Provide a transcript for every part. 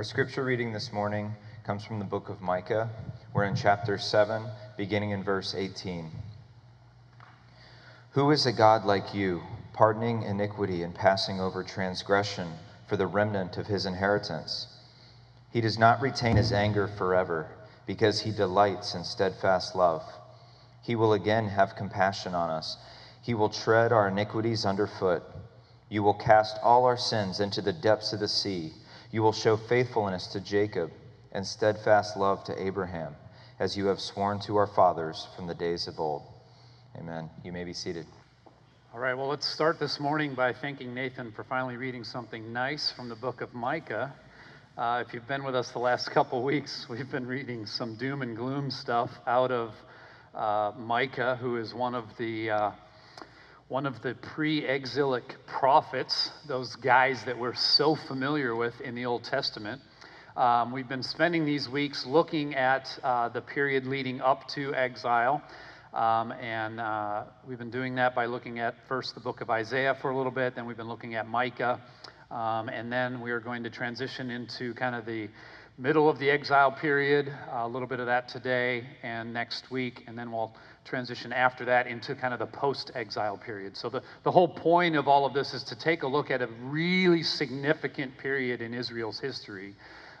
Our scripture reading this morning comes from the book of Micah. We're in chapter 7, beginning in verse 18. Who is a God like you, pardoning iniquity and passing over transgression for the remnant of his inheritance? He does not retain his anger forever, because he delights in steadfast love. He will again have compassion on us. He will tread our iniquities underfoot. You will cast all our sins into the depths of the sea. You will show faithfulness to Jacob and steadfast love to Abraham, as you have sworn to our fathers from the days of old. Amen. You may be seated. All right, well, let's start this morning by thanking Nathan for finally reading something nice from the book of Micah. Uh, if you've been with us the last couple weeks, we've been reading some doom and gloom stuff out of uh, Micah, who is one of the uh, one of the pre-exilic prophets, those guys that we're so familiar with in the Old Testament. Um, we've been spending these weeks looking at uh, the period leading up to exile. Um, and uh, we've been doing that by looking at first the book of Isaiah for a little bit, then we've been looking at Micah, um, and then we are going to transition into kind of the middle of the exile period, a little bit of that today and next week, and then we'll transition after that into kind of the post exile period. So, the, the whole point of all of this is to take a look at a really significant period in Israel's history,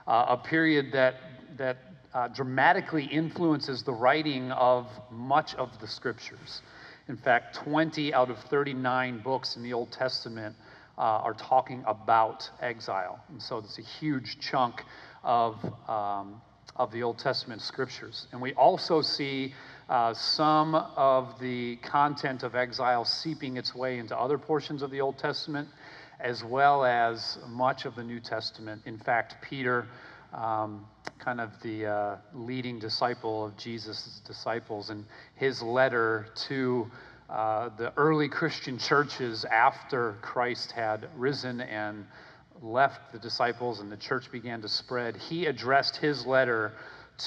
uh, a period that, that uh, dramatically influences the writing of much of the scriptures. In fact, 20 out of 39 books in the Old Testament uh, are talking about exile. And so, it's a huge chunk of, um, of the Old Testament scriptures. And we also see uh, some of the content of exile seeping its way into other portions of the Old Testament, as well as much of the New Testament. In fact, Peter, um, kind of the uh, leading disciple of Jesus' disciples, and his letter to uh, the early Christian churches after Christ had risen and left the disciples and the church began to spread, he addressed his letter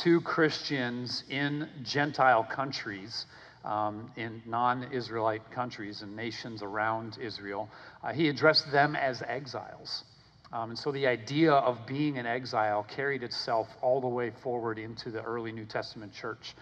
to Christians in Gentile countries, um, in non Israelite countries and nations around Israel. Uh, he addressed them as exiles. Um, and so the idea of being an exile carried itself all the way forward into the early New Testament church.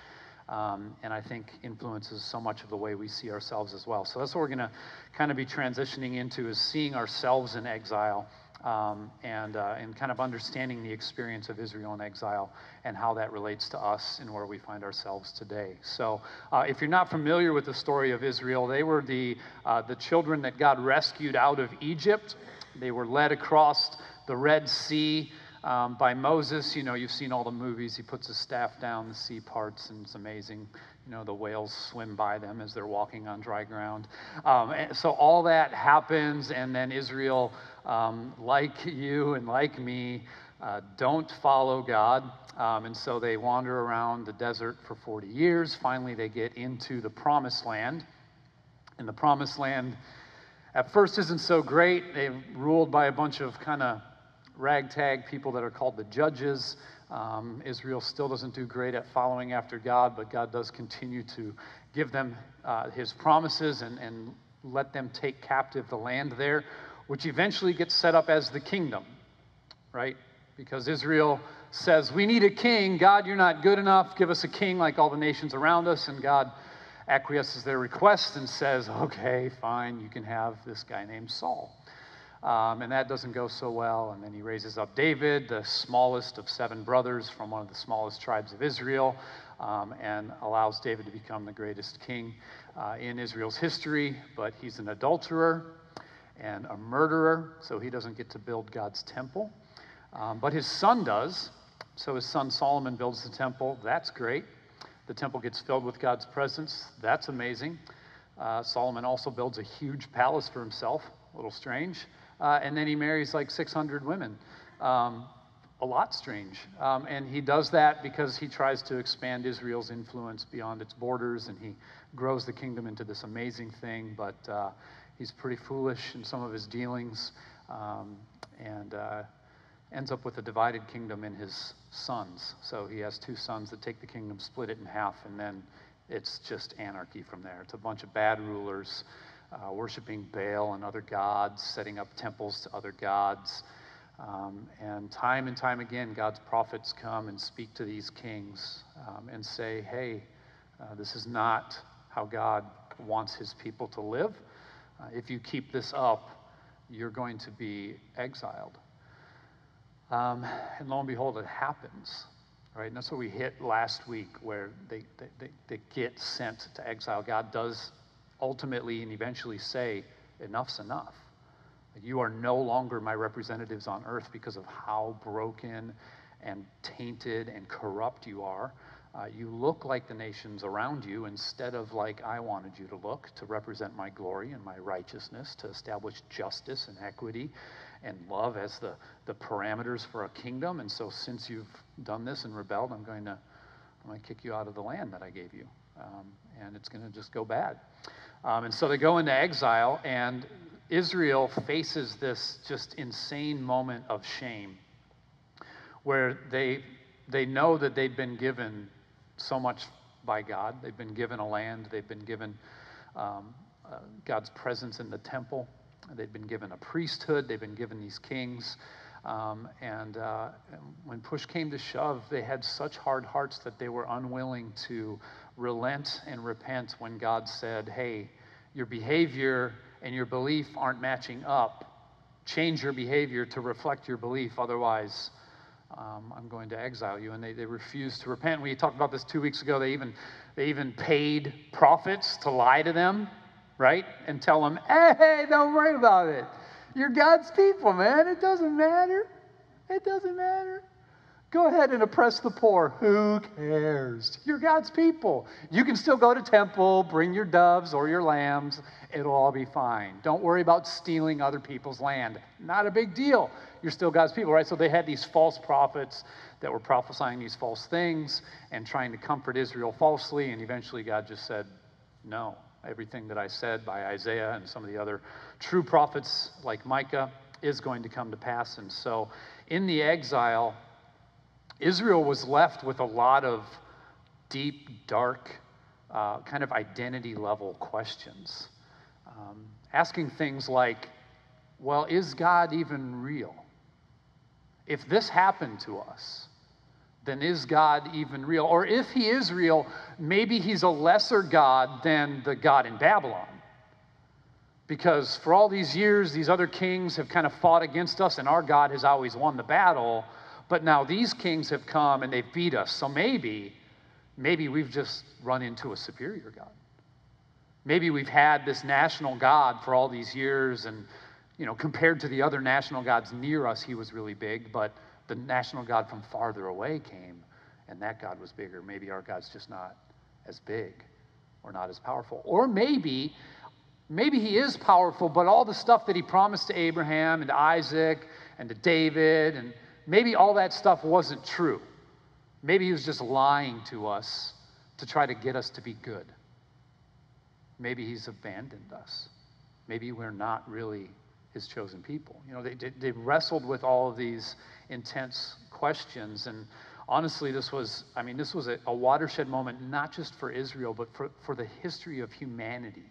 Um, and I think influences so much of the way we see ourselves as well. So that's what we're going to kind of be transitioning into is seeing ourselves in exile um, and, uh, and kind of understanding the experience of Israel in exile and how that relates to us and where we find ourselves today. So, uh, if you're not familiar with the story of Israel, they were the, uh, the children that God rescued out of Egypt. They were led across the Red Sea. Um, by Moses, you know, you've seen all the movies. He puts his staff down, the sea parts, and it's amazing. You know, the whales swim by them as they're walking on dry ground. Um, so all that happens, and then Israel um, like you and like me, uh, don't follow God. Um, and so they wander around the desert for 40 years. Finally, they get into the promised land. And the promised land at first isn't so great. They're ruled by a bunch of kind of ragtag people that are called the judges. Um, Israel still doesn't do great at following after God, but God does continue to give them uh, his promises and, and let them take captive the land there which eventually gets set up as the kingdom, right? Because Israel says, We need a king. God, you're not good enough. Give us a king like all the nations around us. And God acquiesces their request and says, Okay, fine, you can have this guy named Saul. Um, and that doesn't go so well. And then he raises up David, the smallest of seven brothers from one of the smallest tribes of Israel, um, and allows David to become the greatest king uh, in Israel's history. But he's an adulterer and a murderer, so he doesn't get to build God's temple. Um, but his son does. So his son Solomon builds the temple. That's great. The temple gets filled with God's presence. That's amazing. Uh, Solomon also builds a huge palace for himself. A little strange. Uh, and then he marries like 600 women. Um, a lot strange. Um, and he does that because he tries to expand Israel's influence beyond its borders and he grows the kingdom into this amazing thing. But uh, he's pretty foolish in some of his dealings um, and uh, ends up with a divided kingdom in his sons. So he has two sons that take the kingdom, split it in half, and then it's just anarchy from there. It's a bunch of bad rulers uh, worshiping Baal and other gods, setting up temples to other gods. Um, and time and time again, God's prophets come and speak to these kings um, and say, hey, uh, this is not how God wants his people to live. Uh, if you keep this up, you're going to be exiled. Um, and lo and behold, it happens. Right? And that's what we hit last week, where they, they, they, they get sent to exile. God does ultimately and eventually say, enough's enough. You are no longer my representatives on earth because of how broken and tainted and corrupt you are. Uh, you look like the nations around you instead of like I wanted you to look to represent my glory and my righteousness, to establish justice and equity and love as the, the parameters for a kingdom. And so, since you've done this and rebelled, I'm going to, I'm going to kick you out of the land that I gave you. Um, and it's going to just go bad. Um, and so they go into exile, and Israel faces this just insane moment of shame where they, they know that they've been given so much by God. They've been given a land, they've been given um, uh, God's presence in the temple, they've been given a priesthood, they've been given these kings. Um, and, uh, and when push came to shove, they had such hard hearts that they were unwilling to relent and repent when God said, Hey, your behavior and your belief aren't matching up, change your behavior to reflect your belief. Otherwise, um, I'm going to exile you. And they, they refused to repent. We talked about this two weeks ago. They even, they even paid prophets to lie to them, right? And tell them, hey, don't worry about it. You're God's people, man. It doesn't matter. It doesn't matter. Go ahead and oppress the poor. Who cares? You're God's people. You can still go to temple, bring your doves or your lambs. It'll all be fine. Don't worry about stealing other people's land. Not a big deal. You're still God's people, right? So they had these false prophets that were prophesying these false things and trying to comfort Israel falsely. And eventually God just said, no. Everything that I said by Isaiah and some of the other true prophets like Micah is going to come to pass. And so in the exile, Israel was left with a lot of deep, dark, uh, kind of identity level questions. Um, asking things like, well, is God even real? If this happened to us, then is God even real? Or if he is real, maybe he's a lesser God than the God in Babylon. Because for all these years, these other kings have kind of fought against us, and our God has always won the battle. But now these kings have come and they've beat us. So maybe, maybe we've just run into a superior God. Maybe we've had this national God for all these years, and you know, compared to the other national gods near us, he was really big, but the national God from farther away came, and that God was bigger. Maybe our God's just not as big or not as powerful. Or maybe, maybe he is powerful, but all the stuff that he promised to Abraham and Isaac and to David and maybe all that stuff wasn't true. Maybe he was just lying to us to try to get us to be good. Maybe he's abandoned us. Maybe we're not really his chosen people. You know, they, they wrestled with all of these intense questions. And honestly, this was, I mean, this was a, a watershed moment, not just for Israel, but for, for the history of humanity.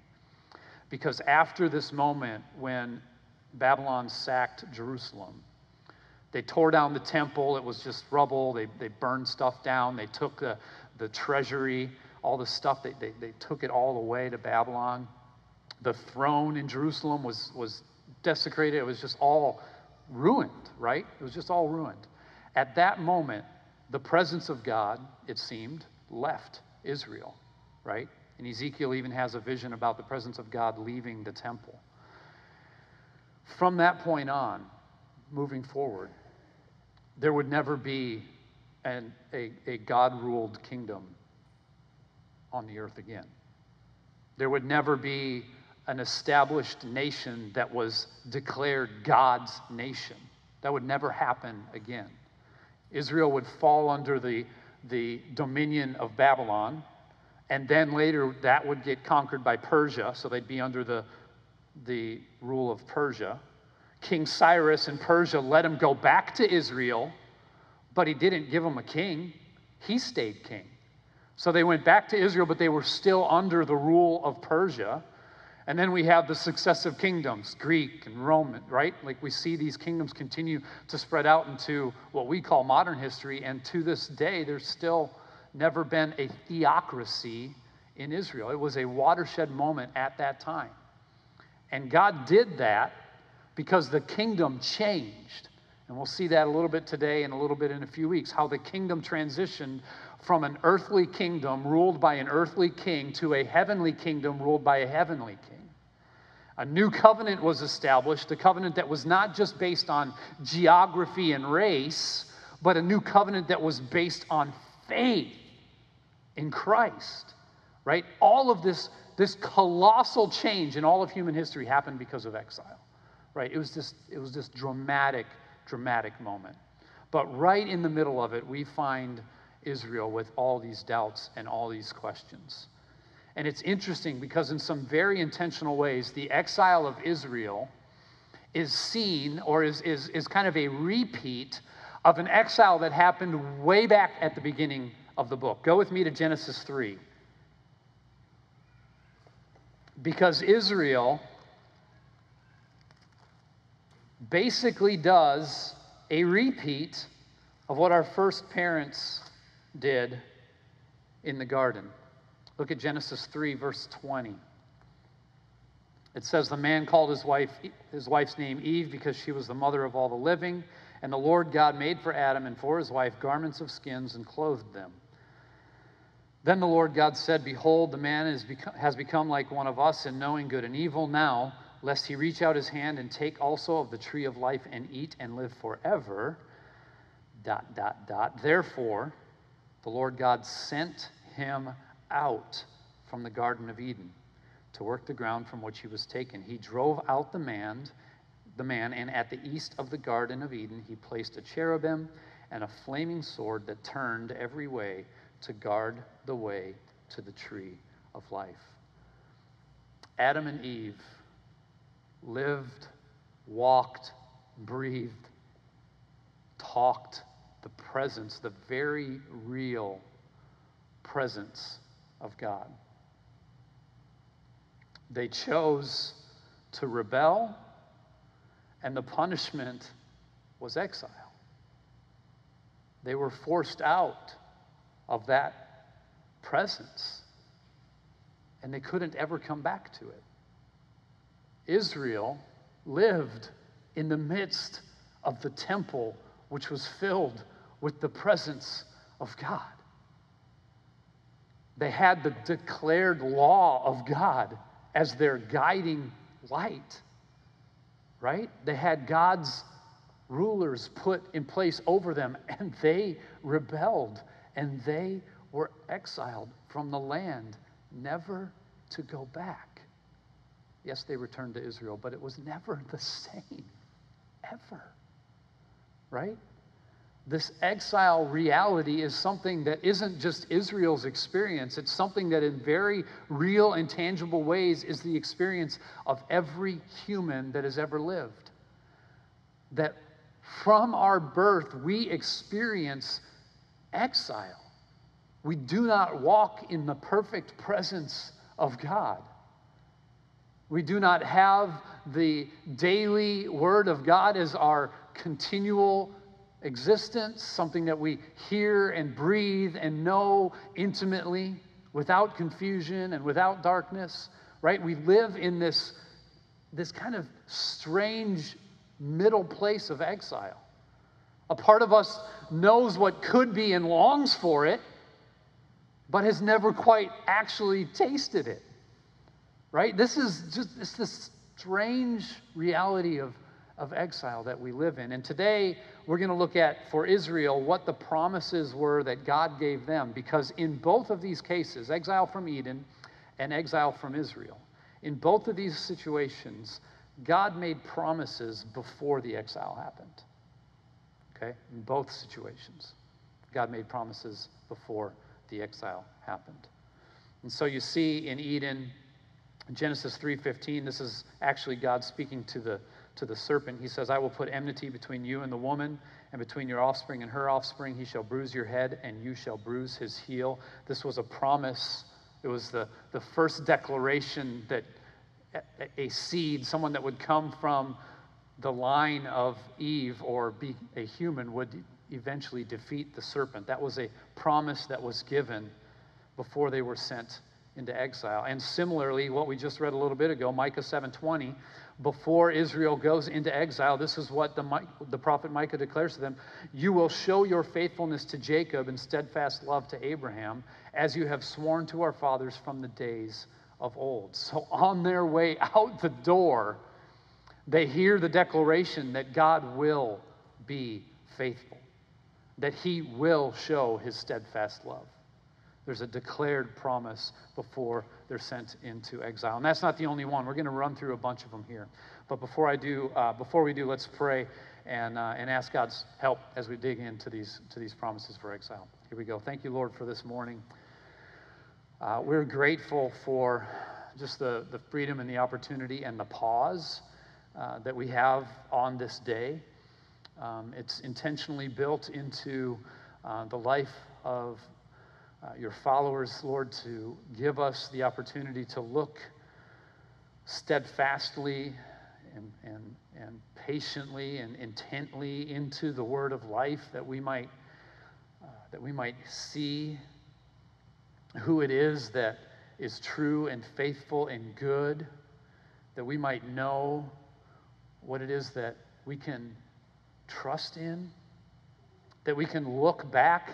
Because after this moment, when Babylon sacked Jerusalem, they tore down the temple. It was just rubble. They, they burned stuff down. They took the, the treasury, all the stuff, they, they, they took it all away to Babylon. The throne in Jerusalem was, was desecrated. It was just all ruined, right? It was just all ruined. At that moment, the presence of God, it seemed, left Israel, right? And Ezekiel even has a vision about the presence of God leaving the temple. From that point on, moving forward, there would never be an, a, a God ruled kingdom on the earth again. There would never be an established nation that was declared God's nation. That would never happen again. Israel would fall under the, the dominion of Babylon, and then later that would get conquered by Persia, so they'd be under the, the rule of Persia. King Cyrus in Persia let him go back to Israel, but he didn't give him a king. He stayed king. So they went back to Israel, but they were still under the rule of Persia. And then we have the successive kingdoms, Greek and Roman, right? Like we see these kingdoms continue to spread out into what we call modern history. And to this day, there's still never been a theocracy in Israel. It was a watershed moment at that time. And God did that because the kingdom changed. And we'll see that a little bit today and a little bit in a few weeks how the kingdom transitioned from an earthly kingdom ruled by an earthly king to a heavenly kingdom ruled by a heavenly king. A new covenant was established, a covenant that was not just based on geography and race, but a new covenant that was based on faith in Christ. Right? All of this this colossal change in all of human history happened because of exile. Right? It was this it was this dramatic dramatic moment. But right in the middle of it, we find Israel with all these doubts and all these questions. And it's interesting because, in some very intentional ways, the exile of Israel is seen or is, is, is kind of a repeat of an exile that happened way back at the beginning of the book. Go with me to Genesis 3. Because Israel basically does a repeat of what our first parents did in the garden. Look at Genesis 3, verse 20. It says, The man called his wife his wife's name Eve because she was the mother of all the living. And the Lord God made for Adam and for his wife garments of skins and clothed them. Then the Lord God said, Behold, the man has become like one of us in knowing good and evil. Now, lest he reach out his hand and take also of the tree of life and eat and live forever. Dot, dot, dot. Therefore, the Lord God sent him out from the Garden of Eden to work the ground from which he was taken. He drove out the man, the man, and at the east of the Garden of Eden he placed a cherubim and a flaming sword that turned every way to guard the way to the tree of life. Adam and Eve lived, walked, breathed, talked the presence, the very real presence of God. They chose to rebel, and the punishment was exile. They were forced out of that presence, and they couldn't ever come back to it. Israel lived in the midst of the temple, which was filled with the presence of God. They had the declared law of God as their guiding light, right? They had God's rulers put in place over them, and they rebelled and they were exiled from the land, never to go back. Yes, they returned to Israel, but it was never the same, ever. Right? this exile reality is something that isn't just Israel's experience. It's something that, in very real and tangible ways, is the experience of every human that has ever lived. That from our birth, we experience exile. We do not walk in the perfect presence of God. We do not have the daily word of God as our continual existence, something that we hear and breathe and know intimately without confusion and without darkness, right? We live in this, this kind of strange middle place of exile. A part of us knows what could be and longs for it, but has never quite actually tasted it. Right? This is just this, this strange reality of of exile that we live in. And today, we're going to look at, for Israel, what the promises were that God gave them. Because in both of these cases, exile from Eden and exile from Israel, in both of these situations, God made promises before the exile happened. Okay? In both situations, God made promises before the exile happened. And so you see in Eden, Genesis 3:15, this is actually God speaking to the to the serpent, he says, I will put enmity between you and the woman, and between your offspring and her offspring. He shall bruise your head, and you shall bruise his heel. This was a promise. It was the, the first declaration that a seed, someone that would come from the line of Eve or be a human, would eventually defeat the serpent. That was a promise that was given before they were sent into exile. And similarly, what we just read a little bit ago, Micah 7:20, before Israel goes into exile, this is what the, the prophet Micah declares to them You will show your faithfulness to Jacob and steadfast love to Abraham, as you have sworn to our fathers from the days of old. So, on their way out the door, they hear the declaration that God will be faithful, that he will show his steadfast love. There's a declared promise before they're sent into exile. And that's not the only one. We're going to run through a bunch of them here. But before I do, uh, before we do, let's pray and, uh, and ask God's help as we dig into these, to these promises for exile. Here we go. Thank you, Lord, for this morning. Uh, we're grateful for just the, the freedom and the opportunity and the pause uh, that we have on this day. Um, it's intentionally built into uh, the life of uh, your followers, Lord, to give us the opportunity to look steadfastly and, and, and patiently and intently into the word of life that we might, uh, that we might see who it is that is true and faithful and good, that we might know what it is that we can trust in, that we can look back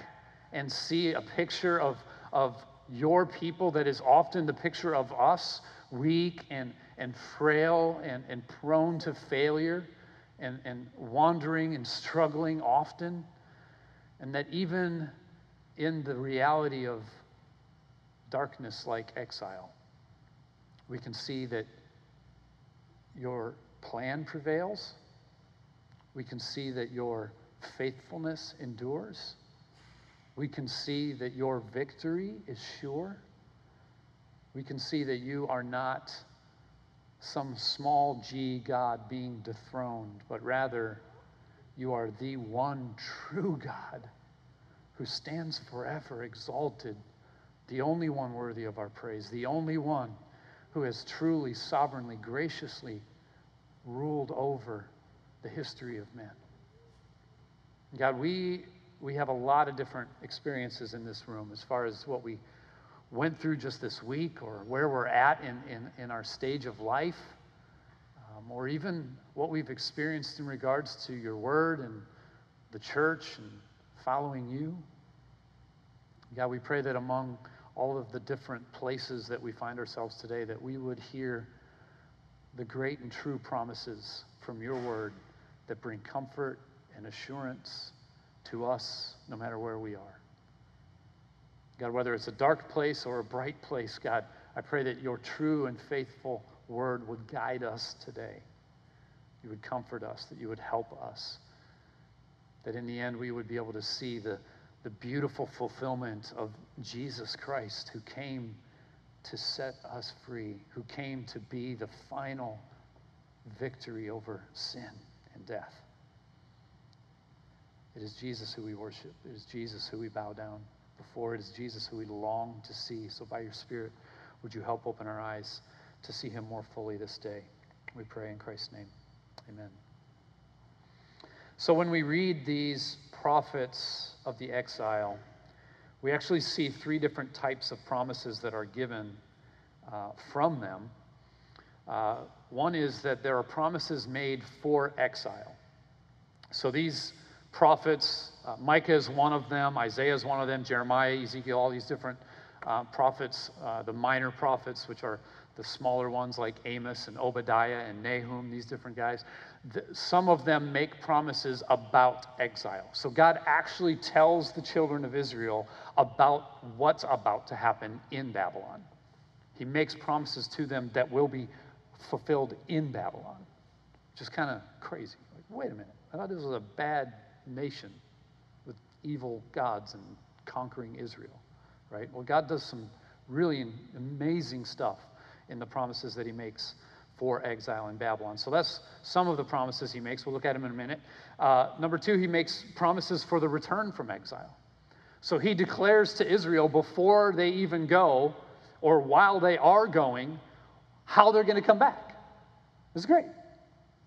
and see a picture of, of your people that is often the picture of us, weak and, and frail and, and prone to failure and, and wandering and struggling often. And that even in the reality of darkness like exile, we can see that your plan prevails. We can see that your faithfulness endures we can see that your victory is sure. We can see that you are not some small g God being dethroned, but rather you are the one true God who stands forever exalted, the only one worthy of our praise, the only one who has truly, sovereignly, graciously ruled over the history of men. God, we we have a lot of different experiences in this room as far as what we went through just this week or where we're at in, in, in our stage of life, um, or even what we've experienced in regards to your word and the church and following you. God, we pray that among all of the different places that we find ourselves today, that we would hear the great and true promises from your word that bring comfort and assurance to us no matter where we are. God, whether it's a dark place or a bright place, God, I pray that your true and faithful word would guide us today. You would comfort us, that you would help us, that in the end we would be able to see the, the beautiful fulfillment of Jesus Christ who came to set us free, who came to be the final victory over sin and death. It is Jesus who we worship. It is Jesus who we bow down before. It is Jesus who we long to see. So, by your Spirit, would you help open our eyes to see him more fully this day? We pray in Christ's name. Amen. So, when we read these prophets of the exile, we actually see three different types of promises that are given uh, from them. Uh, one is that there are promises made for exile. So, these prophets. Uh, Micah is one of them, Isaiah is one of them, Jeremiah, Ezekiel, all these different uh, prophets, uh, the minor prophets, which are the smaller ones like Amos and Obadiah and Nahum, these different guys. The, some of them make promises about exile. So God actually tells the children of Israel about what's about to happen in Babylon. He makes promises to them that will be fulfilled in Babylon. Just kind of crazy. Like, wait a minute. I thought this was a bad nation with evil gods and conquering Israel, right? Well, God does some really amazing stuff in the promises that he makes for exile in Babylon. So that's some of the promises he makes. We'll look at them in a minute. Uh, number two, he makes promises for the return from exile. So he declares to Israel before they even go, or while they are going, how they're going to come back. It's great,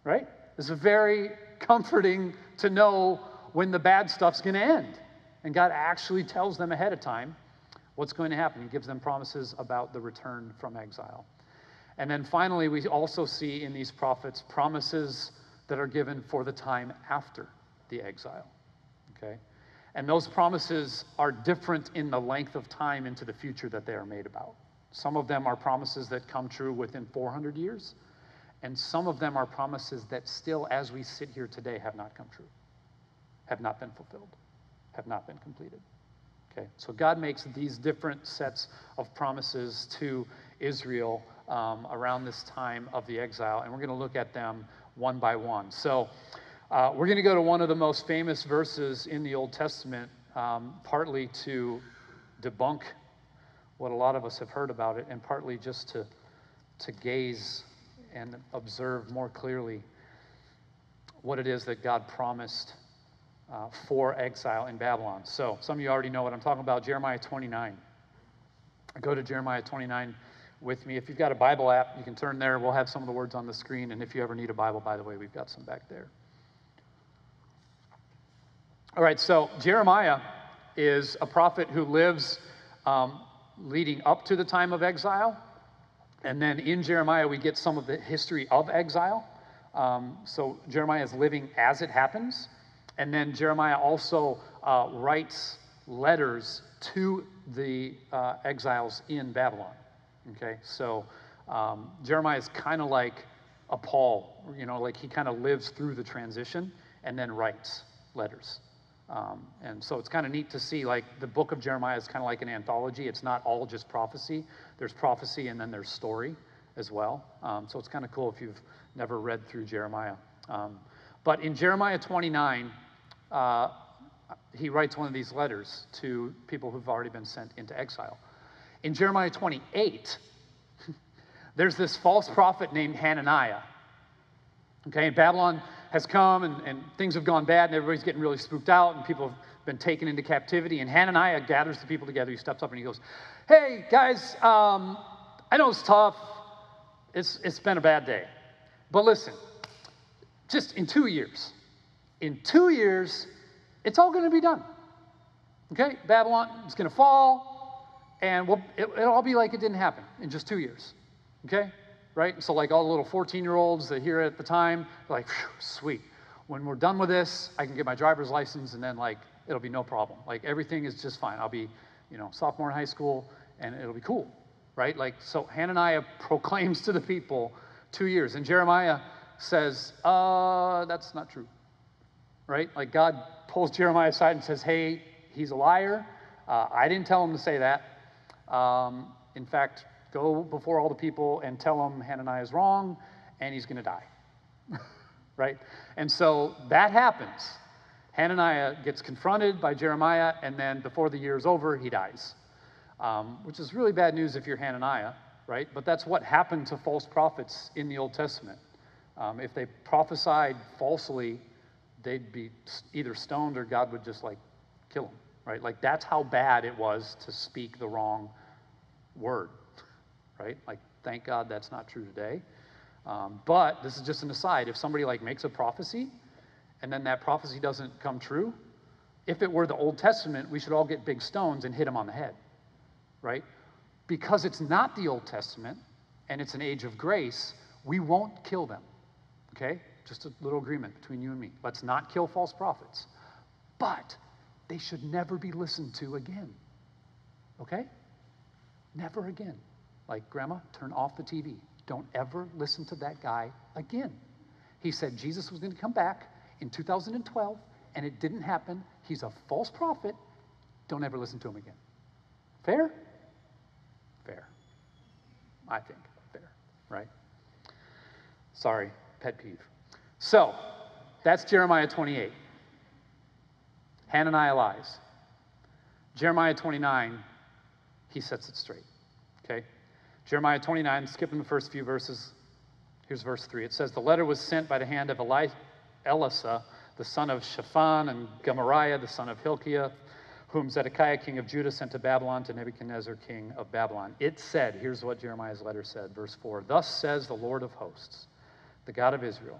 right? It's very comforting to know when the bad stuff's going to end. And God actually tells them ahead of time what's going to happen. He gives them promises about the return from exile. And then finally, we also see in these prophets promises that are given for the time after the exile. Okay? And those promises are different in the length of time into the future that they are made about. Some of them are promises that come true within 400 years, and some of them are promises that still, as we sit here today, have not come true, have not been fulfilled, have not been completed. Okay, so God makes these different sets of promises to Israel um, around this time of the exile, and we're going to look at them one by one. So uh, we're going to go to one of the most famous verses in the Old Testament, um, partly to debunk what a lot of us have heard about it, and partly just to, to gaze and observe more clearly what it is that God promised uh, for exile in Babylon. So, some of you already know what I'm talking about Jeremiah 29. Go to Jeremiah 29 with me. If you've got a Bible app, you can turn there. We'll have some of the words on the screen. And if you ever need a Bible, by the way, we've got some back there. All right, so Jeremiah is a prophet who lives um, leading up to the time of exile. And then in Jeremiah, we get some of the history of exile. Um, so Jeremiah is living as it happens. And then Jeremiah also uh, writes letters to the uh, exiles in Babylon. Okay, so um, Jeremiah is kind of like a Paul, you know, like he kind of lives through the transition and then writes letters. Um, and so it's kind of neat to see, like, the book of Jeremiah is kind of like an anthology. It's not all just prophecy, there's prophecy and then there's story as well. Um, so it's kind of cool if you've never read through Jeremiah. Um, but in Jeremiah 29, uh, he writes one of these letters to people who've already been sent into exile. In Jeremiah 28, there's this false prophet named Hananiah. Okay, Babylon has come and, and things have gone bad and everybody's getting really spooked out and people have been taken into captivity. And Hananiah gathers the people together. He steps up and he goes, Hey, guys, um, I know it's tough. It's, it's been a bad day. But listen, just in two years, in two years, it's all going to be done. Okay? Babylon is going to fall, and we'll, it, it'll all be like it didn't happen in just two years. Okay? right? So, like all the little 14 year olds that hear it at the time, like, sweet. When we're done with this, I can get my driver's license and then, like, it'll be no problem. Like, everything is just fine. I'll be, you know, sophomore in high school and it'll be cool, right? Like, so Hananiah proclaims to the people two years. And Jeremiah says, uh, that's not true, right? Like, God pulls Jeremiah aside and says, hey, he's a liar. Uh, I didn't tell him to say that. Um, in fact, Go before all the people and tell them Hananiah is wrong and he's going to die. right? And so that happens. Hananiah gets confronted by Jeremiah, and then before the year is over, he dies, um, which is really bad news if you're Hananiah, right? But that's what happened to false prophets in the Old Testament. Um, if they prophesied falsely, they'd be either stoned or God would just like kill them, right? Like that's how bad it was to speak the wrong word right? Like, thank God that's not true today. Um, but this is just an aside. If somebody like makes a prophecy and then that prophecy doesn't come true, if it were the Old Testament, we should all get big stones and hit them on the head, right? Because it's not the Old Testament and it's an age of grace, we won't kill them, okay? Just a little agreement between you and me. Let's not kill false prophets. But they should never be listened to again, okay? Never again. Like, Grandma, turn off the TV. Don't ever listen to that guy again. He said Jesus was going to come back in 2012, and it didn't happen. He's a false prophet. Don't ever listen to him again. Fair? Fair. I think. Fair, right? Sorry, pet peeve. So, that's Jeremiah 28. Hananiah lies. Jeremiah 29, he sets it straight. Okay? Jeremiah 29, skipping the first few verses. Here's verse 3. It says, The letter was sent by the hand of Eli- Elisha, the son of Shaphan, and Gemariah, the son of Hilkiah, whom Zedekiah king of Judah sent to Babylon to Nebuchadnezzar king of Babylon. It said, here's what Jeremiah's letter said, verse 4 Thus says the Lord of hosts, the God of Israel,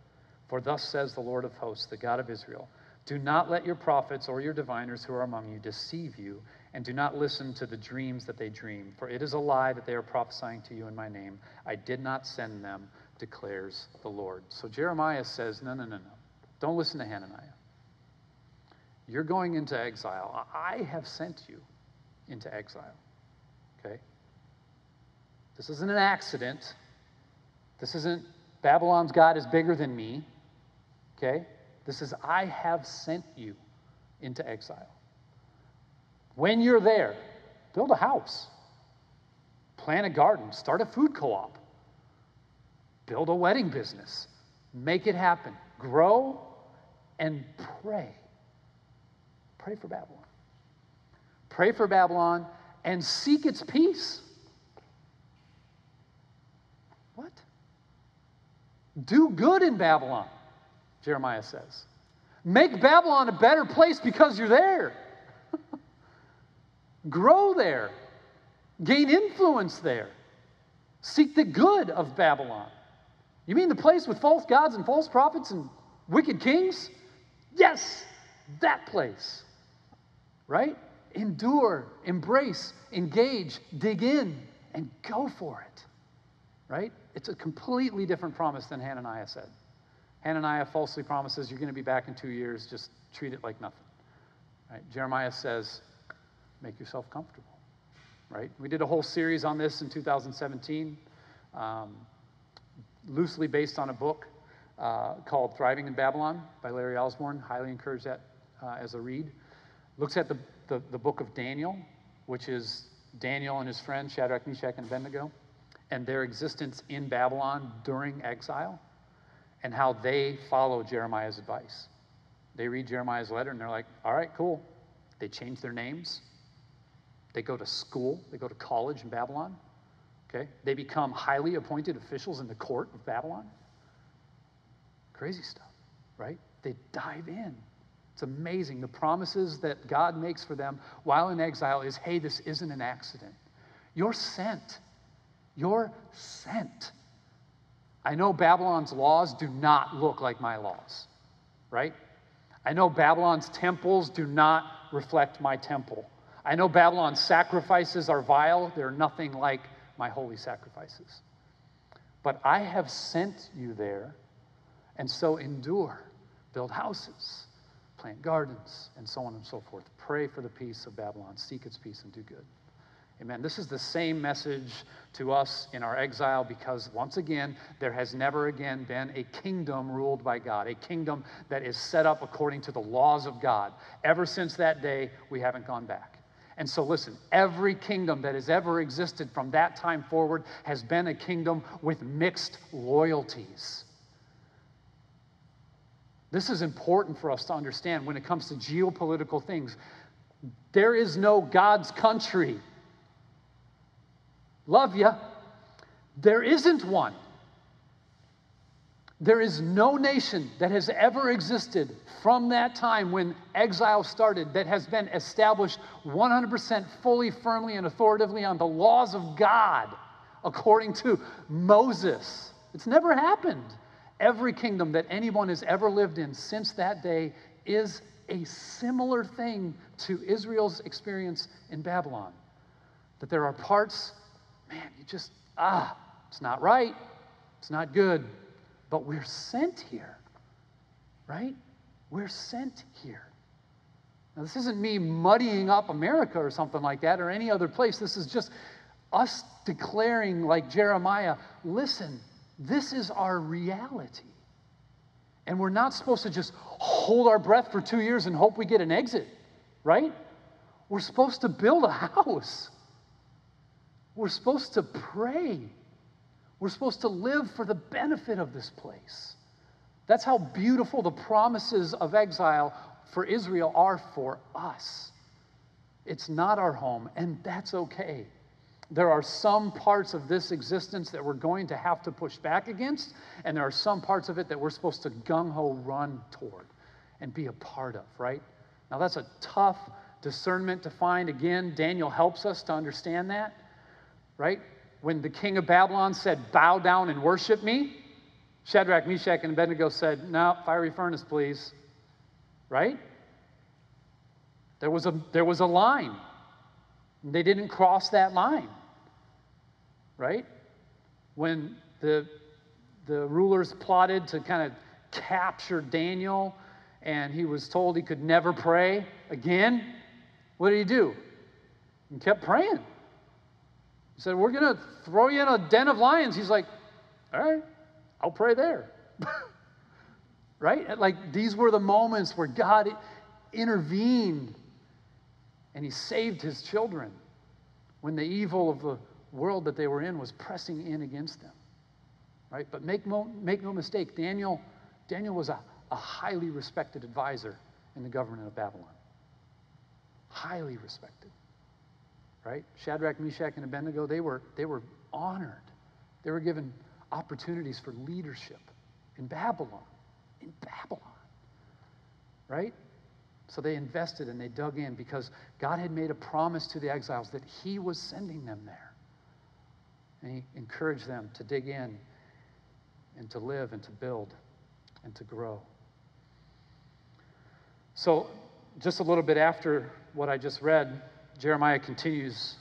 For thus says the Lord of hosts, the God of Israel Do not let your prophets or your diviners who are among you deceive you and do not listen to the dreams that they dream, for it is a lie that they are prophesying to you in my name. I did not send them, declares the Lord. So Jeremiah says, No, no, no, no. Don't listen to Hananiah. You're going into exile. I have sent you into exile. Okay? This isn't an accident. This isn't Babylon's God is bigger than me. Okay? This is I have sent you into exile. When you're there, build a house, plant a garden, start a food co op, build a wedding business, make it happen, grow and pray. Pray for Babylon. Pray for Babylon and seek its peace. What? Do good in Babylon, Jeremiah says. Make Babylon a better place because you're there. Grow there, gain influence there, seek the good of Babylon. You mean the place with false gods and false prophets and wicked kings? Yes, that place. Right? Endure, embrace, engage, dig in, and go for it. Right? It's a completely different promise than Hananiah said. Hananiah falsely promises you're going to be back in two years, just treat it like nothing. Right? Jeremiah says, make yourself comfortable, right? We did a whole series on this in 2017, um, loosely based on a book uh, called Thriving in Babylon by Larry Osborne. Highly encourage that uh, as a read. Looks at the, the, the book of Daniel, which is Daniel and his friends, Shadrach, Meshach, and Abednego, and their existence in Babylon during exile, and how they follow Jeremiah's advice. They read Jeremiah's letter and they're like, all right, cool. They change their names, they go to school, they go to college in Babylon. Okay? They become highly appointed officials in the court of Babylon. Crazy stuff, right? They dive in. It's amazing. The promises that God makes for them while in exile is hey, this isn't an accident. You're sent. You're sent. I know Babylon's laws do not look like my laws, right? I know Babylon's temples do not reflect my temple. I know Babylon's sacrifices are vile, they're nothing like my holy sacrifices. But I have sent you there, and so endure, build houses, plant gardens, and so on and so forth. Pray for the peace of Babylon, seek its peace, and do good. Amen. This is the same message to us in our exile because, once again, there has never again been a kingdom ruled by God, a kingdom that is set up according to the laws of God. Ever since that day, we haven't gone back. And so, listen, every kingdom that has ever existed from that time forward has been a kingdom with mixed loyalties. This is important for us to understand when it comes to geopolitical things. There is no God's country. Love you. There isn't one. There is no nation that has ever existed from that time when exile started that has been established 100% fully, firmly, and authoritatively on the laws of God according to Moses. It's never happened. Every kingdom that anyone has ever lived in since that day is a similar thing to Israel's experience in Babylon. That there are parts, man, you just, ah, it's not right, it's not good but we're sent here, right? We're sent here. Now, this isn't me muddying up America or something like that or any other place. This is just us declaring, like Jeremiah, listen, this is our reality. And we're not supposed to just hold our breath for two years and hope we get an exit, right? We're supposed to build a house. We're supposed to pray. We're supposed to live for the benefit of this place. That's how beautiful the promises of exile for Israel are for us. It's not our home, and that's okay. There are some parts of this existence that we're going to have to push back against, and there are some parts of it that we're supposed to gung ho run toward and be a part of, right? Now, that's a tough discernment to find. Again, Daniel helps us to understand that, right? When the king of Babylon said, Bow down and worship me, Shadrach, Meshach, and Abednego said, No, fiery furnace, please. Right? There was a, there was a line. They didn't cross that line. Right? When the, the rulers plotted to kind of capture Daniel and he was told he could never pray again, what did he do? He kept praying. Said, We're going to throw you in a den of lions. He's like, All right, I'll pray there. right? Like these were the moments where God intervened and he saved his children when the evil of the world that they were in was pressing in against them. Right? But make, make no mistake, Daniel, Daniel was a, a highly respected advisor in the government of Babylon. Highly respected. Right? Shadrach, Meshach, and Abednego, they were, they were honored. They were given opportunities for leadership in Babylon. In Babylon. Right? So they invested and they dug in because God had made a promise to the exiles that He was sending them there. And He encouraged them to dig in and to live and to build and to grow. So, just a little bit after what I just read, Jeremiah continues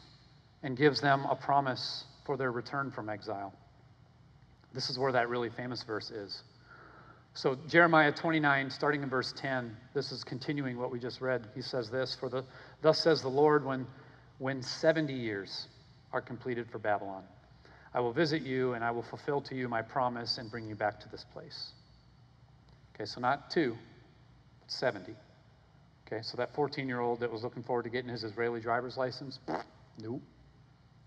and gives them a promise for their return from exile. This is where that really famous verse is. So, Jeremiah 29, starting in verse 10, this is continuing what we just read. He says this For the, thus says the Lord, when, when 70 years are completed for Babylon, I will visit you and I will fulfill to you my promise and bring you back to this place. Okay, so not two, but 70. Okay, so that 14 year old that was looking forward to getting his Israeli driver's license, nope.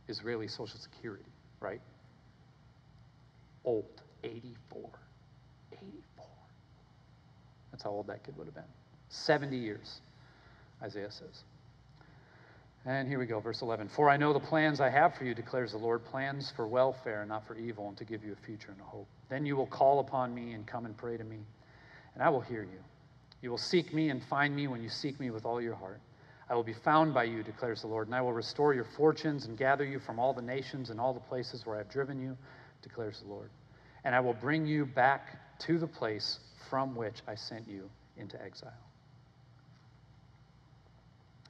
Israeli Social Security, right? Old, 84. 84. That's how old that kid would have been. 70 years, Isaiah says. And here we go, verse 11. For I know the plans I have for you, declares the Lord, plans for welfare, not for evil, and to give you a future and a hope. Then you will call upon me and come and pray to me, and I will hear you. You will seek me and find me when you seek me with all your heart. I will be found by you, declares the Lord, and I will restore your fortunes and gather you from all the nations and all the places where I have driven you, declares the Lord. And I will bring you back to the place from which I sent you into exile.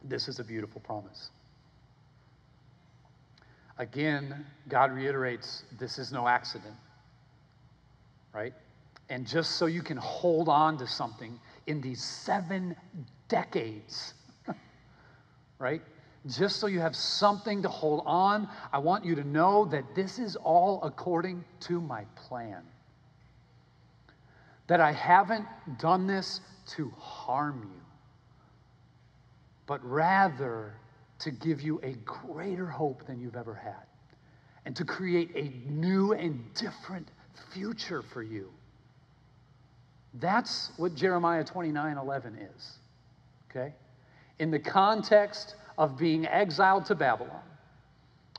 This is a beautiful promise. Again, God reiterates this is no accident, right? And just so you can hold on to something in these seven decades, right? Just so you have something to hold on, I want you to know that this is all according to my plan that I haven't done this to harm you, but rather to give you a greater hope than you've ever had and to create a new and different future for you. That's what Jeremiah 29 11 is. Okay? In the context of being exiled to Babylon,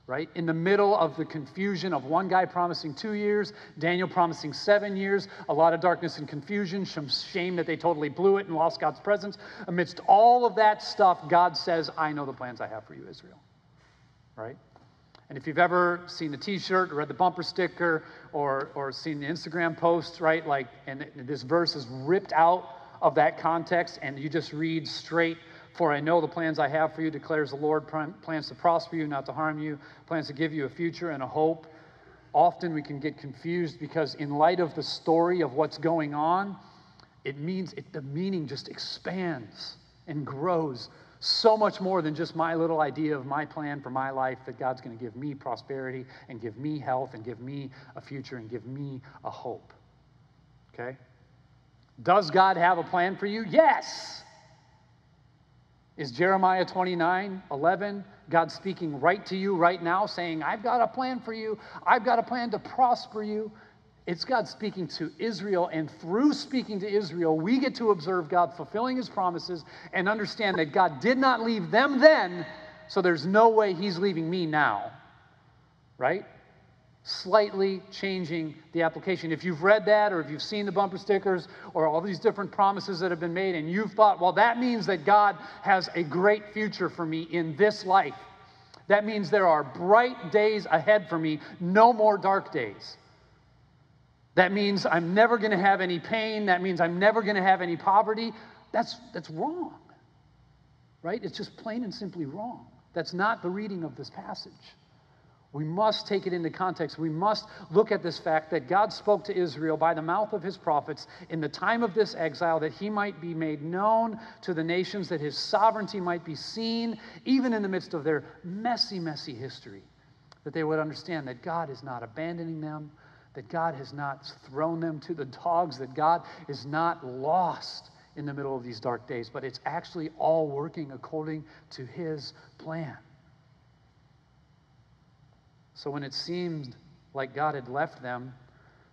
right? In the middle of the confusion of one guy promising two years, Daniel promising seven years, a lot of darkness and confusion, some shame that they totally blew it and lost God's presence. Amidst all of that stuff, God says, I know the plans I have for you, Israel, right? And if you've ever seen the t-shirt or read the bumper sticker or, or seen the Instagram post, right, like, and this verse is ripped out of that context and you just read straight for I know the plans I have for you, declares the Lord plans to prosper you, not to harm you, plans to give you a future and a hope. Often we can get confused because, in light of the story of what's going on, it means it, the meaning just expands and grows so much more than just my little idea of my plan for my life that God's going to give me prosperity and give me health and give me a future and give me a hope. Okay? Does God have a plan for you? Yes. Is Jeremiah 29, 11, God speaking right to you right now, saying, I've got a plan for you, I've got a plan to prosper you? It's God speaking to Israel, and through speaking to Israel, we get to observe God fulfilling his promises and understand that God did not leave them then, so there's no way he's leaving me now. Right? Slightly changing the application. If you've read that, or if you've seen the bumper stickers, or all these different promises that have been made, and you've thought, well, that means that God has a great future for me in this life. That means there are bright days ahead for me, no more dark days. That means I'm never going to have any pain. That means I'm never going to have any poverty. That's, that's wrong, right? It's just plain and simply wrong. That's not the reading of this passage. We must take it into context. We must look at this fact that God spoke to Israel by the mouth of his prophets in the time of this exile that he might be made known to the nations, that his sovereignty might be seen, even in the midst of their messy, messy history. That they would understand that God is not abandoning them, that God has not thrown them to the dogs, that God is not lost in the middle of these dark days, but it's actually all working according to His plan. So when it seemed like God had left them,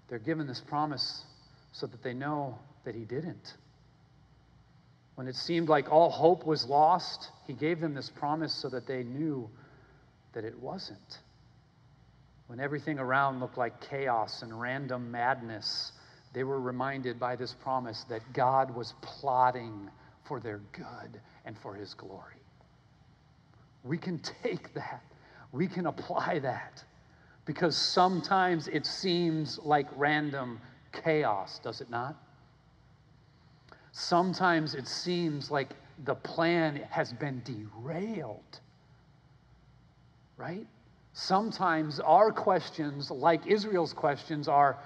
they're given this promise so that they know that He didn't. When it seemed like all hope was lost, He gave them this promise so that they knew that it wasn't when everything around looked like chaos and random madness, they were reminded by this promise that God was plotting for their good and for his glory. We can take that, we can apply that, because sometimes it seems like random chaos, does it not? Sometimes it seems like the plan has been derailed, right? Sometimes our questions, like Israel's questions, are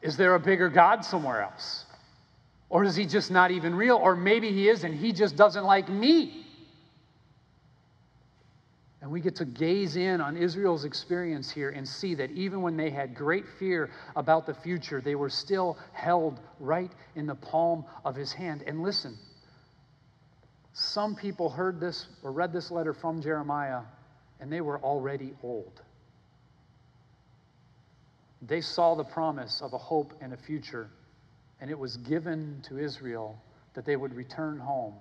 Is there a bigger God somewhere else? Or is he just not even real? Or maybe he is and he just doesn't like me. And we get to gaze in on Israel's experience here and see that even when they had great fear about the future, they were still held right in the palm of his hand. And listen, some people heard this or read this letter from Jeremiah and they were already old. They saw the promise of a hope and a future, and it was given to Israel that they would return home,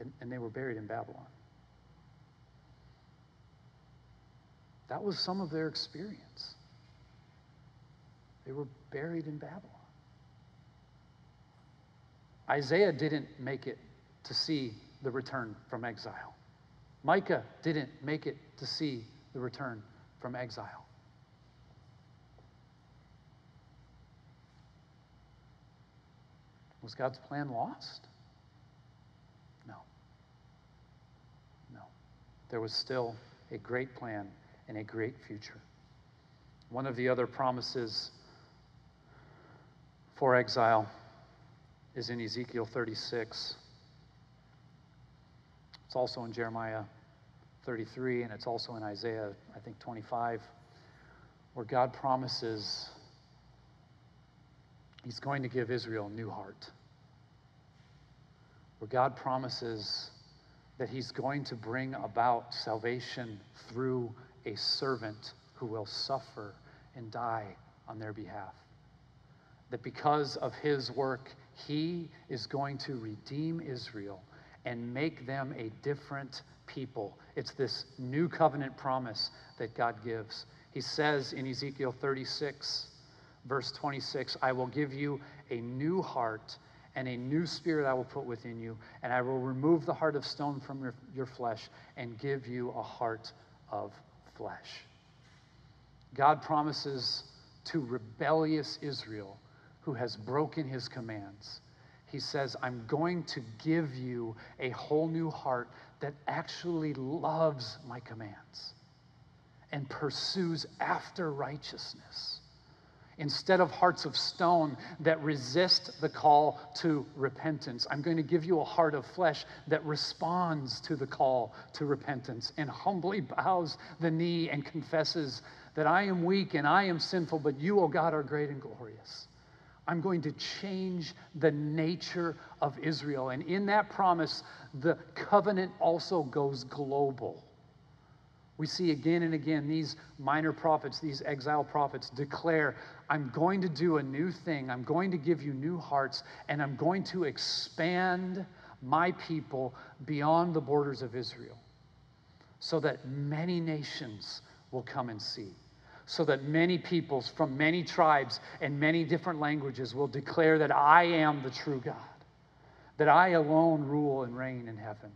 and, and they were buried in Babylon. That was some of their experience. They were buried in Babylon. Isaiah didn't make it to see the return from exile. Micah didn't make it to see the return from exile. Was God's plan lost? No. No. There was still a great plan and a great future. One of the other promises for exile is in Ezekiel 36. It's also in Jeremiah 33, and it's also in Isaiah, I think, 25, where God promises He's going to give Israel a new heart. Where God promises that He's going to bring about salvation through a servant who will suffer and die on their behalf. That because of His work, He is going to redeem Israel and make them a different people. It's this new covenant promise that God gives. He says in Ezekiel 36, verse 26, I will give you a new heart and a new spirit I will put within you, and I will remove the heart of stone from your, your flesh and give you a heart of flesh. God promises to rebellious Israel who has broken his commands he says, I'm going to give you a whole new heart that actually loves my commands and pursues after righteousness. Instead of hearts of stone that resist the call to repentance, I'm going to give you a heart of flesh that responds to the call to repentance and humbly bows the knee and confesses that I am weak and I am sinful, but you, O oh God, are great and glorious. I'm going to change the nature of Israel. And in that promise, the covenant also goes global. We see again and again these minor prophets, these exile prophets declare, I'm going to do a new thing. I'm going to give you new hearts, and I'm going to expand my people beyond the borders of Israel so that many nations will come and see. So that many peoples from many tribes and many different languages will declare that I am the true God, that I alone rule and reign in heaven.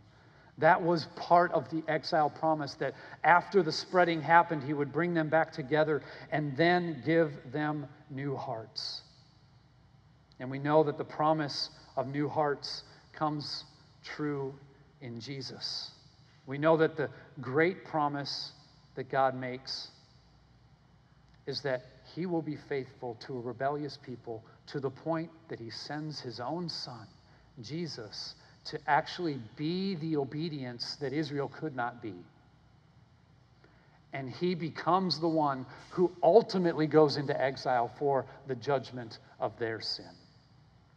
That was part of the exile promise that after the spreading happened, he would bring them back together and then give them new hearts. And we know that the promise of new hearts comes true in Jesus. We know that the great promise that God makes is that he will be faithful to a rebellious people to the point that he sends his own son, Jesus, to actually be the obedience that Israel could not be. And he becomes the one who ultimately goes into exile for the judgment of their sin.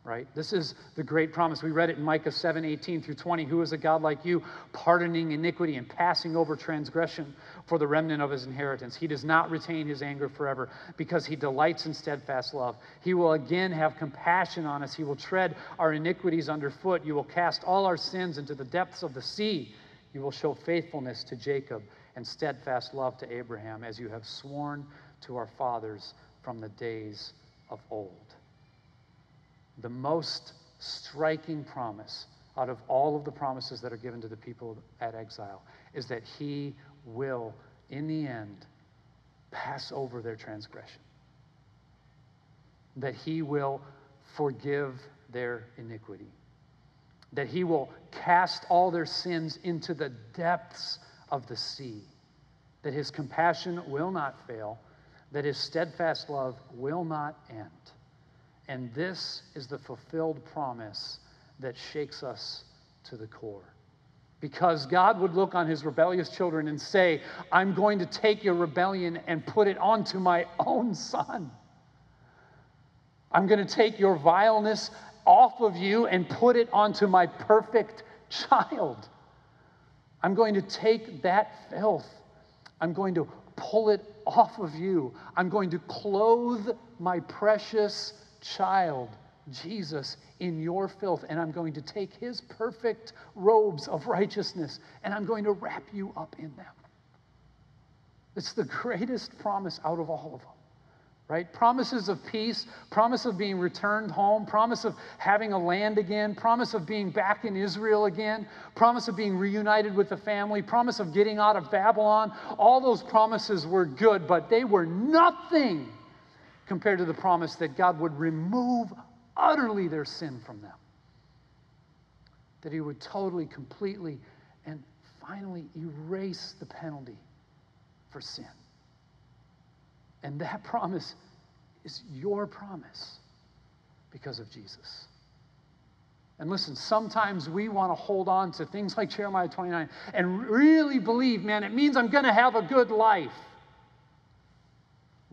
Right? This is the great promise. We read it in Micah 7 18 through 20. Who is a God like you, pardoning iniquity and passing over transgression for the remnant of his inheritance? He does not retain his anger forever because he delights in steadfast love. He will again have compassion on us. He will tread our iniquities underfoot. You will cast all our sins into the depths of the sea. You will show faithfulness to Jacob and steadfast love to Abraham, as you have sworn to our fathers from the days of old the most striking promise out of all of the promises that are given to the people at exile is that he will, in the end, pass over their transgression, that he will forgive their iniquity, that he will cast all their sins into the depths of the sea, that his compassion will not fail, that his steadfast love will not end. And this is the fulfilled promise that shakes us to the core. Because God would look on his rebellious children and say, I'm going to take your rebellion and put it onto my own son. I'm going to take your vileness off of you and put it onto my perfect child. I'm going to take that filth. I'm going to pull it off of you. I'm going to clothe my precious child, Jesus, in your filth, and I'm going to take his perfect robes of righteousness and I'm going to wrap you up in them. It's the greatest promise out of all of them right? Promises of peace, promise of being returned home, promise of having a land again, promise of being back in Israel again, promise of being reunited with the family, promise of getting out of Babylon. All those promises were good, but they were nothing compared to the promise that God would remove utterly their sin from them. That He would totally, completely, and finally erase the penalty for sin. And that promise is your promise because of Jesus. And listen, sometimes we want to hold on to things like Jeremiah 29 and really believe, man, it means I'm going to have a good life.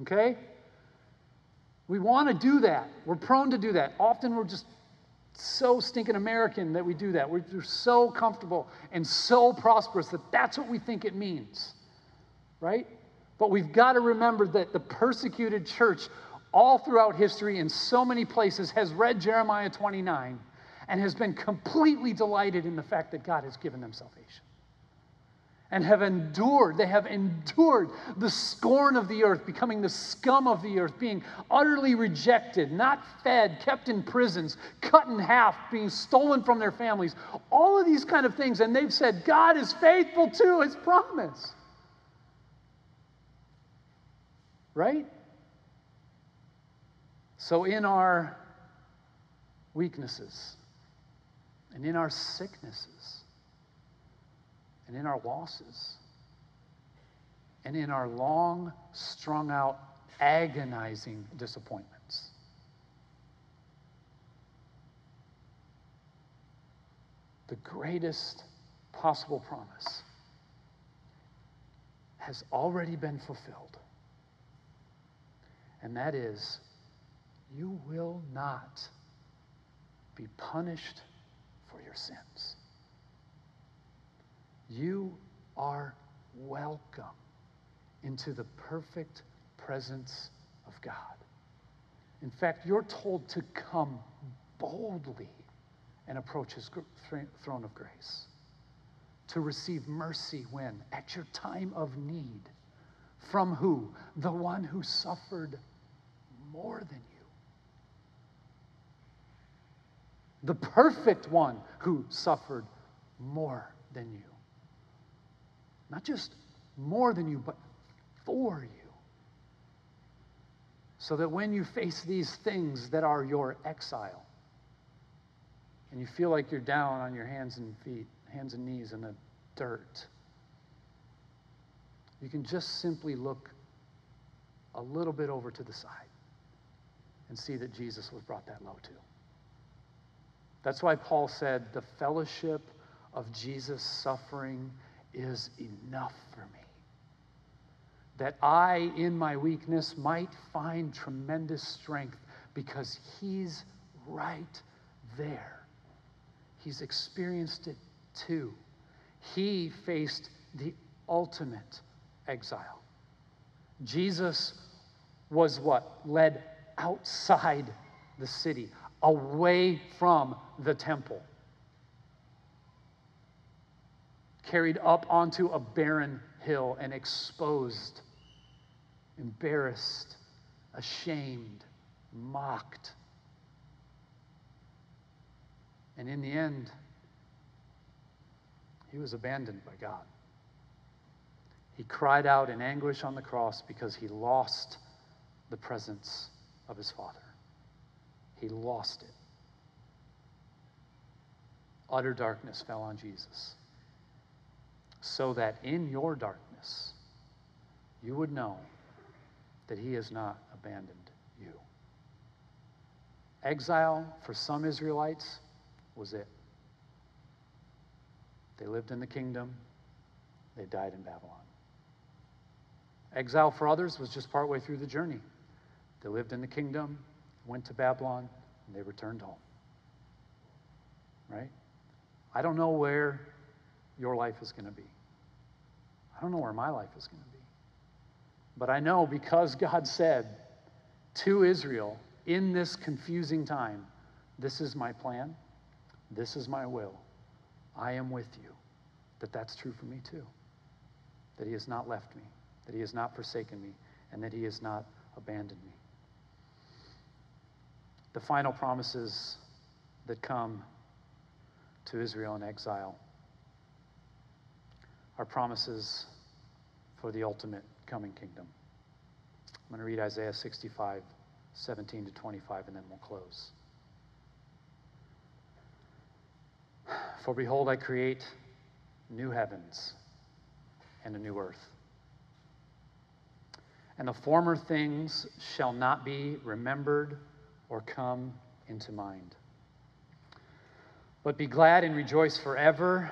Okay? We want to do that. We're prone to do that. Often we're just so stinking American that we do that. We're, so comfortable and so prosperous that that's what we think it means, right? But we've got to remember that the persecuted church, all throughout history, in so many places, has read Jeremiah 29 and has been completely delighted in the fact that God has given them salvation and have endured. They have endured the scorn of the earth, becoming the scum of the earth, being utterly rejected, not fed, kept in prisons, cut in half, being stolen from their families. All of these kind of things. And they've said, God is faithful to his promise. Right? So, in our weaknesses and in our sicknesses, and in our losses and in our long, strung out, agonizing disappointments. The greatest possible promise has already been fulfilled. And that is, you will not be punished for your sins. You are welcome into the perfect presence of God. In fact, you're told to come boldly and approach his throne of grace, to receive mercy when? At your time of need. From who? The one who suffered more than you. The perfect one who suffered more than you. Not just more than you, but for you. So that when you face these things that are your exile, and you feel like you're down on your hands and feet, hands and knees in the dirt, you can just simply look a little bit over to the side and see that Jesus was brought that low too. That's why Paul said, the fellowship of Jesus' suffering is enough for me. That I, in my weakness, might find tremendous strength because he's right there. He's experienced it too. He faced the ultimate exile. Jesus was what? Led outside the city, away from the temple, carried up onto a barren hill and exposed, embarrassed, ashamed, mocked. And in the end, he was abandoned by God. He cried out in anguish on the cross because he lost the presence of his Father. He lost it. Utter darkness fell on Jesus, so that in your darkness, you would know that he has not abandoned you. Exile for some Israelites was it. They lived in the kingdom, they died in Babylon. Exile for others was just partway through the journey. They lived in the kingdom, went to Babylon, and they returned home. Right? I don't know where your life is going to be. I don't know where my life is going to be. But I know because God said to Israel in this confusing time, This is my plan, this is my will, I am with you, that that's true for me too. That He has not left me that He has not forsaken me, and that He has not abandoned me. The final promises that come to Israel in exile are promises for the ultimate coming kingdom. I'm going to read Isaiah 65, 17 to 25, and then we'll close. For behold, I create new heavens and a new earth and the former things shall not be remembered or come into mind. But be glad and rejoice forever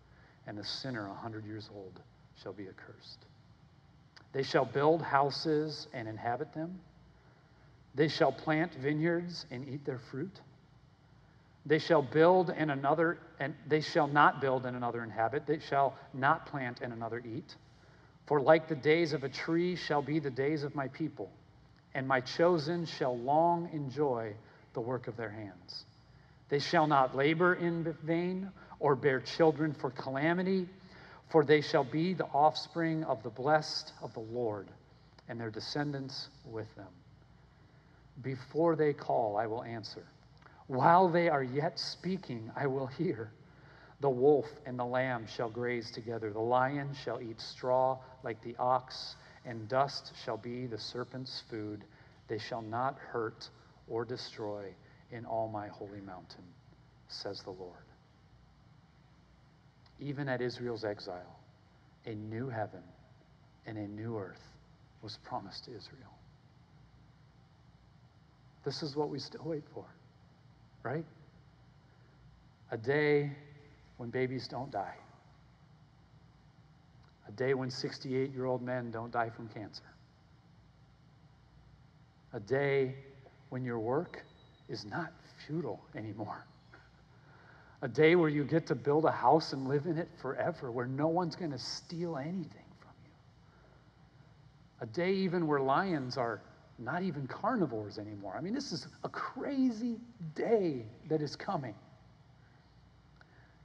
and the sinner a hundred years old shall be accursed. They shall build houses and inhabit them. They shall plant vineyards and eat their fruit. They shall build and another, and they shall not build and another inhabit. They shall not plant and another eat. For like the days of a tree shall be the days of my people, and my chosen shall long enjoy the work of their hands. They shall not labor in vain or bear children for calamity, for they shall be the offspring of the blessed of the Lord, and their descendants with them. Before they call, I will answer. While they are yet speaking, I will hear. The wolf and the lamb shall graze together. The lion shall eat straw like the ox, and dust shall be the serpent's food. They shall not hurt or destroy in all my holy mountain, says the Lord. Even at Israel's exile, a new heaven and a new earth was promised to Israel. This is what we still wait for, right? A day when babies don't die, a day when 68 year old men don't die from cancer, a day when your work is not futile anymore. A day where you get to build a house and live in it forever, where no one's going to steal anything from you. A day even where lions are not even carnivores anymore. I mean, this is a crazy day that is coming.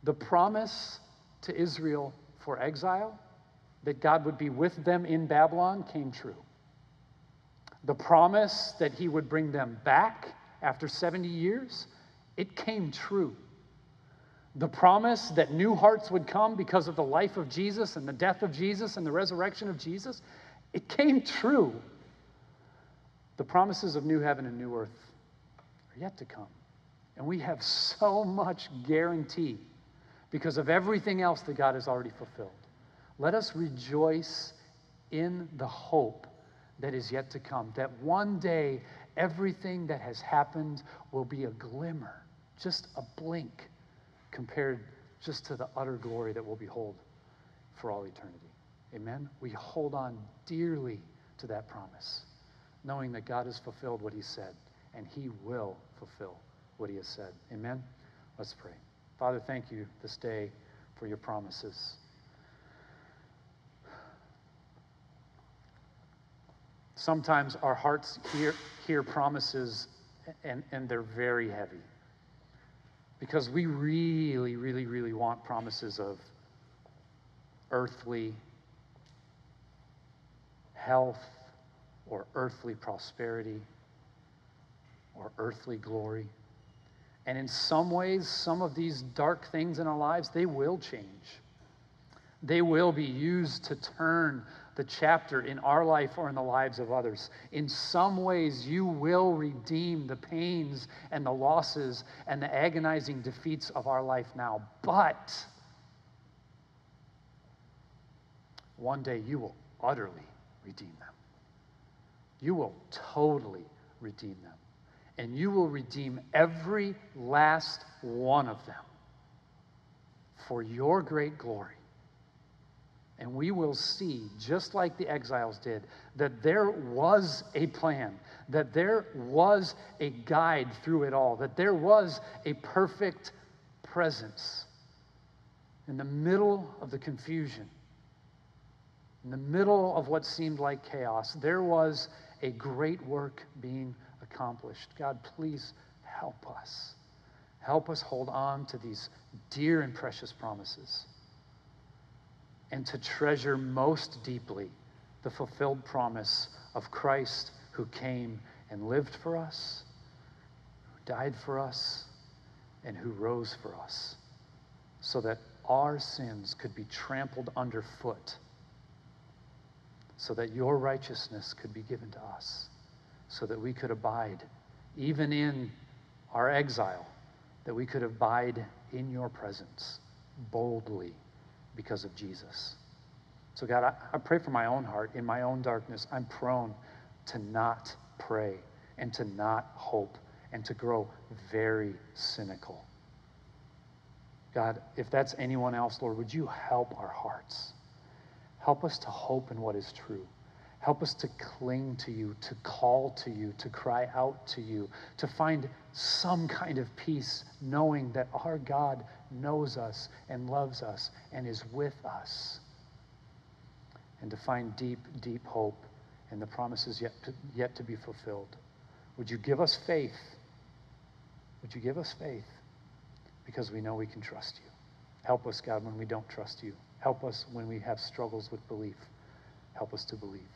The promise to Israel for exile, that God would be with them in Babylon, came true. The promise that he would bring them back after 70 years, it came true. The promise that new hearts would come because of the life of Jesus and the death of Jesus and the resurrection of Jesus, it came true. The promises of new heaven and new earth are yet to come. And we have so much guarantee because of everything else that God has already fulfilled. Let us rejoice in the hope that is yet to come, that one day everything that has happened will be a glimmer, just a blink compared just to the utter glory that we'll behold for all eternity. Amen? We hold on dearly to that promise, knowing that God has fulfilled what He said, and He will fulfill what He has said. Amen? Let's pray. Father, thank you this day for your promises. Sometimes our hearts hear, hear promises and, and they're very heavy because we really, really, really want promises of earthly health or earthly prosperity or earthly glory. And in some ways, some of these dark things in our lives, they will change. They will be used to turn the chapter in our life or in the lives of others. In some ways, you will redeem the pains and the losses and the agonizing defeats of our life now. But one day you will utterly redeem them. You will totally redeem them. And you will redeem every last one of them for your great glory and we will see, just like the exiles did, that there was a plan, that there was a guide through it all, that there was a perfect presence in the middle of the confusion, in the middle of what seemed like chaos. There was a great work being accomplished. God, please help us. Help us hold on to these dear and precious promises and to treasure most deeply the fulfilled promise of Christ who came and lived for us, who died for us, and who rose for us, so that our sins could be trampled underfoot, so that your righteousness could be given to us, so that we could abide, even in our exile, that we could abide in your presence boldly because of Jesus. So, God, I, I, pray for my own heart. In my own darkness, I'm prone to not pray and to not hope and to grow very cynical. God, if that's anyone else, Lord, would you help our hearts? Help us to hope in what is true. Help us to cling to you, to call to you, to cry out to you, to find some kind of peace, knowing that our God knows us and loves us and is with us. And to find deep, deep hope in the promises yet to, yet to be fulfilled. Would you give us faith? Would you give us faith? Because we know we can trust you. Help us, God, when we don't trust you. Help us when we have struggles with belief. Help us to believe.